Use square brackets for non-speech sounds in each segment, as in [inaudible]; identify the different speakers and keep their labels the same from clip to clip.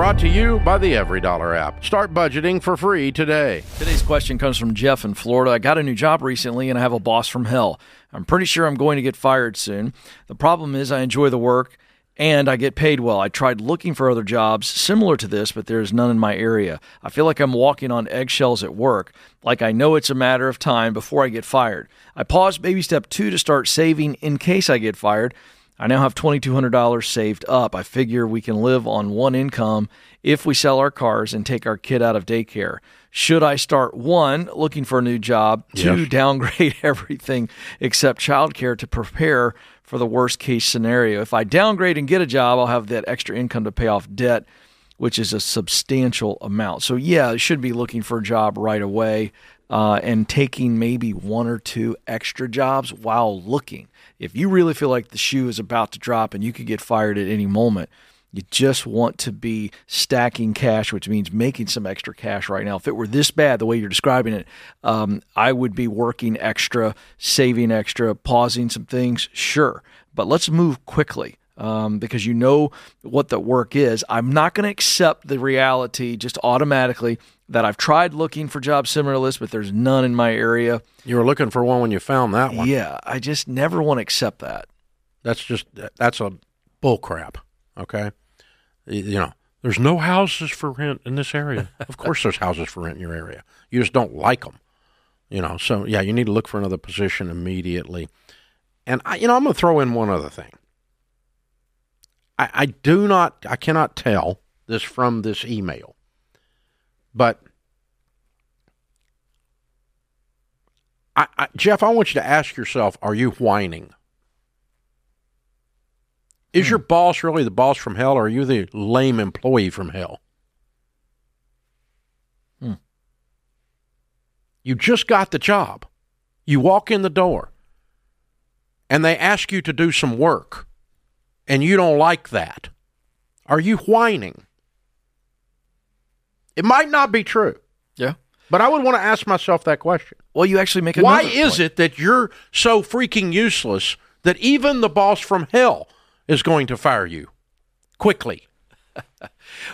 Speaker 1: brought to you by the EveryDollar app. Start budgeting for free today.
Speaker 2: Today's question comes from Jeff in Florida. I got a new job recently and I have a boss from hell. I'm pretty sure I'm going to get fired soon. The problem is, I enjoy the work and I get paid well. I tried looking for other jobs similar to this, but there's none in my area. I feel like I'm walking on eggshells at work, like I know it's a matter of time before I get fired. I paused baby step two to start saving in case I get fired. I now have $2,200 saved up. I figure we can live on one income if we sell our cars and take our kid out of daycare. Should I start one, looking for a new job, two,
Speaker 1: Yes. [laughs]
Speaker 2: downgrade [laughs] everything except childcare to prepare for the worst case scenario? If I downgrade and get a job, I'll have that extra income to pay off debt, which is a substantial amount. So, yeah, should be looking for a job right away uh, and taking maybe one or two extra jobs while looking. If you really feel like the shoe is about to drop and you could get fired at any moment, you just want to be stacking cash, which means making some extra cash right now. If it were this bad, the way you're describing it, um, I would be working extra, saving extra, pausing some things, sure. But let's move quickly um, because you know what the work is. I'm not going to accept the reality just automatically that I've tried looking for jobs similar to this, but there's none in my area.
Speaker 1: You were looking for one when you found that one.
Speaker 2: Yeah, I just never want to accept that.
Speaker 1: That's just that's a bull crap. Okay, you you know, there's no houses for rent in this area. [laughs] of course, there's houses for rent in your area. You just don't like them. You know, so yeah, you need to look for another position immediately. And I, you know, I'm going to throw in one other thing. I, I do not, I cannot tell this from this email, but I, I, Jeff, I want you to ask yourself: Are you whining? Is your boss really the boss from hell, or are you the lame employee from hell?
Speaker 2: Hmm.
Speaker 1: You just got the job. You walk in the door, and they ask you to do some work, and you don't like that. Are you whining? It might not be true,
Speaker 2: Yeah.
Speaker 1: but I would want to ask myself that question.
Speaker 2: Well, you actually make
Speaker 1: Why
Speaker 2: another
Speaker 1: is it that you're so freaking useless that even the boss from hell is going to fire you quickly? [laughs]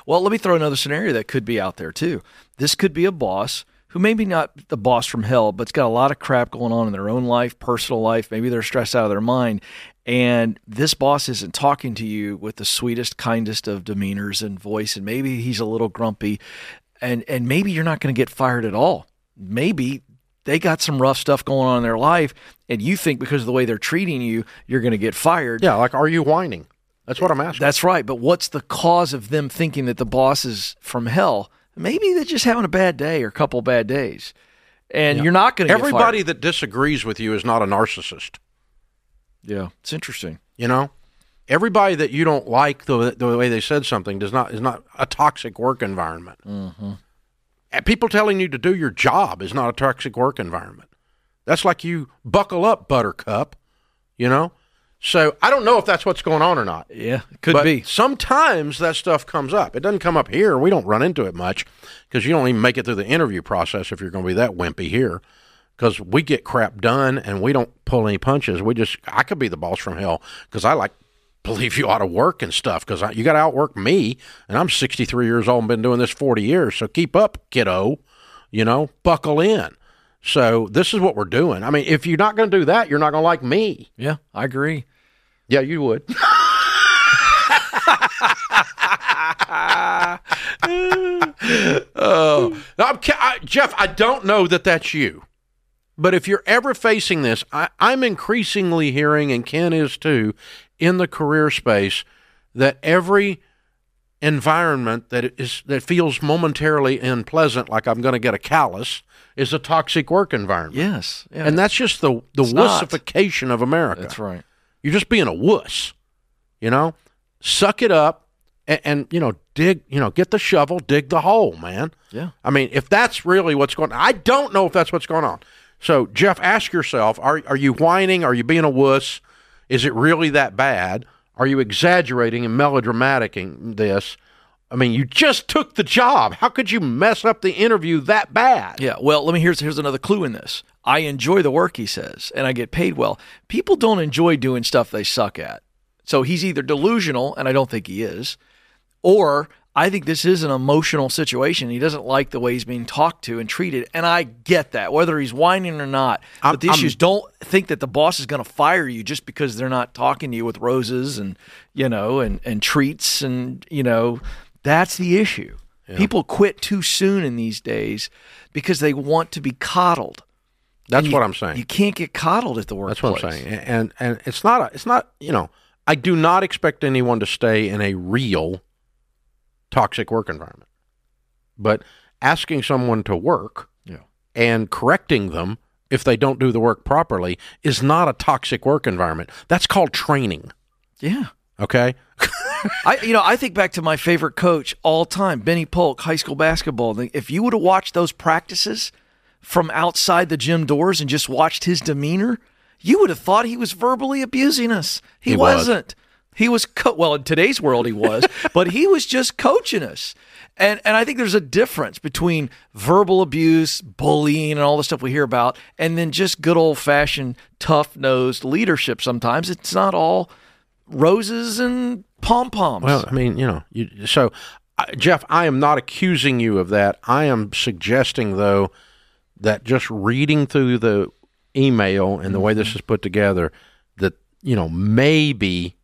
Speaker 2: Well, let me throw another scenario that could be out there too. This could be a boss who maybe not the boss from hell, but's got a lot of crap going on in their own life, personal life. Maybe they're stressed out of their mind. And this boss isn't talking to you with the sweetest, kindest of demeanors and voice. And maybe he's a little grumpy. And and maybe you're not going to get fired at all. Maybe they got some rough stuff going on in their life, and you think because of the way they're treating you, you're going to get fired.
Speaker 1: Yeah, like, are you whining? That's what I'm asking.
Speaker 2: That's right. But what's the cause of them thinking that the boss is from hell? Maybe they're just having a bad day or a couple bad days. And you're not going to
Speaker 1: Everybody that disagrees with you is not a narcissist.
Speaker 2: Yeah, it's interesting.
Speaker 1: You know, everybody that you don't like the the way they said something does not is not a toxic work environment. Mm-hmm. People telling you to do your job is not a toxic work environment. That's like you buckle up, Buttercup. You know, so I don't know if that's what's going on or not.
Speaker 2: Yeah, it could
Speaker 1: but
Speaker 2: be.
Speaker 1: Sometimes that stuff comes up. It doesn't come up here. We don't run into it much because you don't even make it through the interview process if you're going to be that wimpy here. Because we get crap done and we don't pull any punches. We just, I could be the boss from hell because I like believe you ought to work and stuff because you got to outwork me. And I'm 63 years old and been doing this 40 years. So keep up, kiddo. You know, buckle in. So this is what we're doing. I mean, if you're not going to do that, you're not going to like me.
Speaker 2: Yeah, I agree.
Speaker 1: Yeah, you would. [laughs] oh, I'm, I, Jeff, I don't know that that's you, but if you're ever facing this, I, I'm increasingly hearing, and Ken is too, in the career space, that every environment that is that feels momentarily unpleasant, like I'm going to get a callus, is a toxic work environment.
Speaker 2: Yes. Yeah,
Speaker 1: And that's just the the
Speaker 2: It's not.
Speaker 1: wussification of America.
Speaker 2: that's right.
Speaker 1: You're just being a wuss, you know. Suck it up, and, and you know, dig. You know, get the shovel, dig the hole, man.
Speaker 2: Yeah.
Speaker 1: I mean, if that's really what's going, on, I don't know if that's what's going on. So, Jeff, ask yourself: Are are you whining? Are you being a wuss? Is it really that bad? Are you exaggerating and melodramaticing this? I mean, you just took the job. How could you mess up the interview that bad?
Speaker 2: Yeah. Well, let me here's here's another clue in this. I enjoy the work he says, and I get paid well. People don't enjoy doing stuff they suck at. So he's either delusional, and I don't think he is, or I think this is an emotional situation. He doesn't like the way he's being talked to and treated, and I get that, whether he's whining or not.
Speaker 1: I'm-
Speaker 2: but the
Speaker 1: I'm-
Speaker 2: issue is, don't think that the boss is going to fire you just because they're not talking to you with roses and you know and and treats and you know that's the issue. People quit too soon in these days because they want to be coddled.
Speaker 1: That's
Speaker 2: And
Speaker 1: what I'm saying.
Speaker 2: You can't get coddled at the workplace.
Speaker 1: That's what I'm saying. And and it's not a, it's not you know I do not expect anyone to stay in a real toxic work environment, but asking someone to work
Speaker 2: Yeah.
Speaker 1: and correcting them if they don't do the work properly is not a toxic work environment. That's called training.
Speaker 2: Yeah.
Speaker 1: Okay. [laughs]
Speaker 2: I you know I think back to my favorite coach all time, Benny Polk, high school basketball. If you would have watched those practices from outside the gym doors and just watched his demeanor, you would have thought he was verbally abusing us. He,
Speaker 1: He was.
Speaker 2: He was co- well in today's world he was, [laughs] but he was just coaching us. And and I think there's a difference between verbal abuse, bullying, and all the stuff we hear about, and then just good old fashioned tough nosed leadership. Sometimes it's not all roses and pom poms.
Speaker 1: Well, I mean, you know, you, so uh, Jeff, I am not accusing you of that. I am suggesting, though, that just reading through the email and the way this is put together, that you know maybe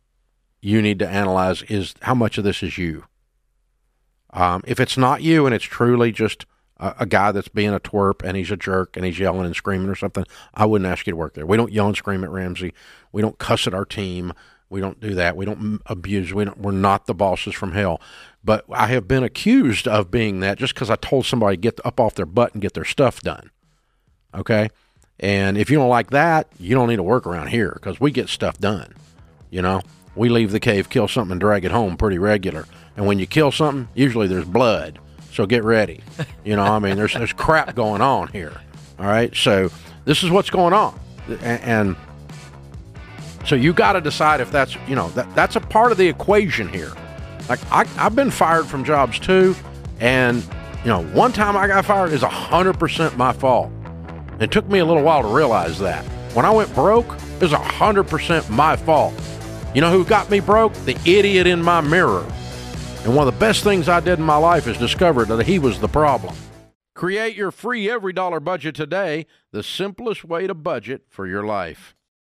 Speaker 1: you need to analyze is how much of this is you. Um, if it's not you and it's truly just a, a guy that's being a twerp and he's a jerk and he's yelling and screaming or something, I wouldn't ask you to work there. We don't yell and scream at Ramsey. We don't cuss at our team. We don't do that. We don't abuse. We don't, we're not the bosses from hell. But I have been accused of being that just because I told somebody to get up off their butt and get their stuff done. Okay. And if you don't like that, you don't need to work around here because we get stuff done. You know, we leave the cave, kill something, and drag it home pretty regular. And when you kill something, usually there's blood. So get ready. You know, I mean, there's there's crap going on here. All right. So this is what's going on, and, and so you got to decide if that's you know that that's a part of the equation here. Like I, I've been fired from jobs too, and you know one time I got fired is hundred percent my fault. It took me a little while to realize that. When I went broke, it was hundred percent my fault. You know who got me broke? The idiot in my mirror. And one of the best things I did in my life is discover that he was the problem. Create your free EveryDollar budget today, the simplest way to budget for your life.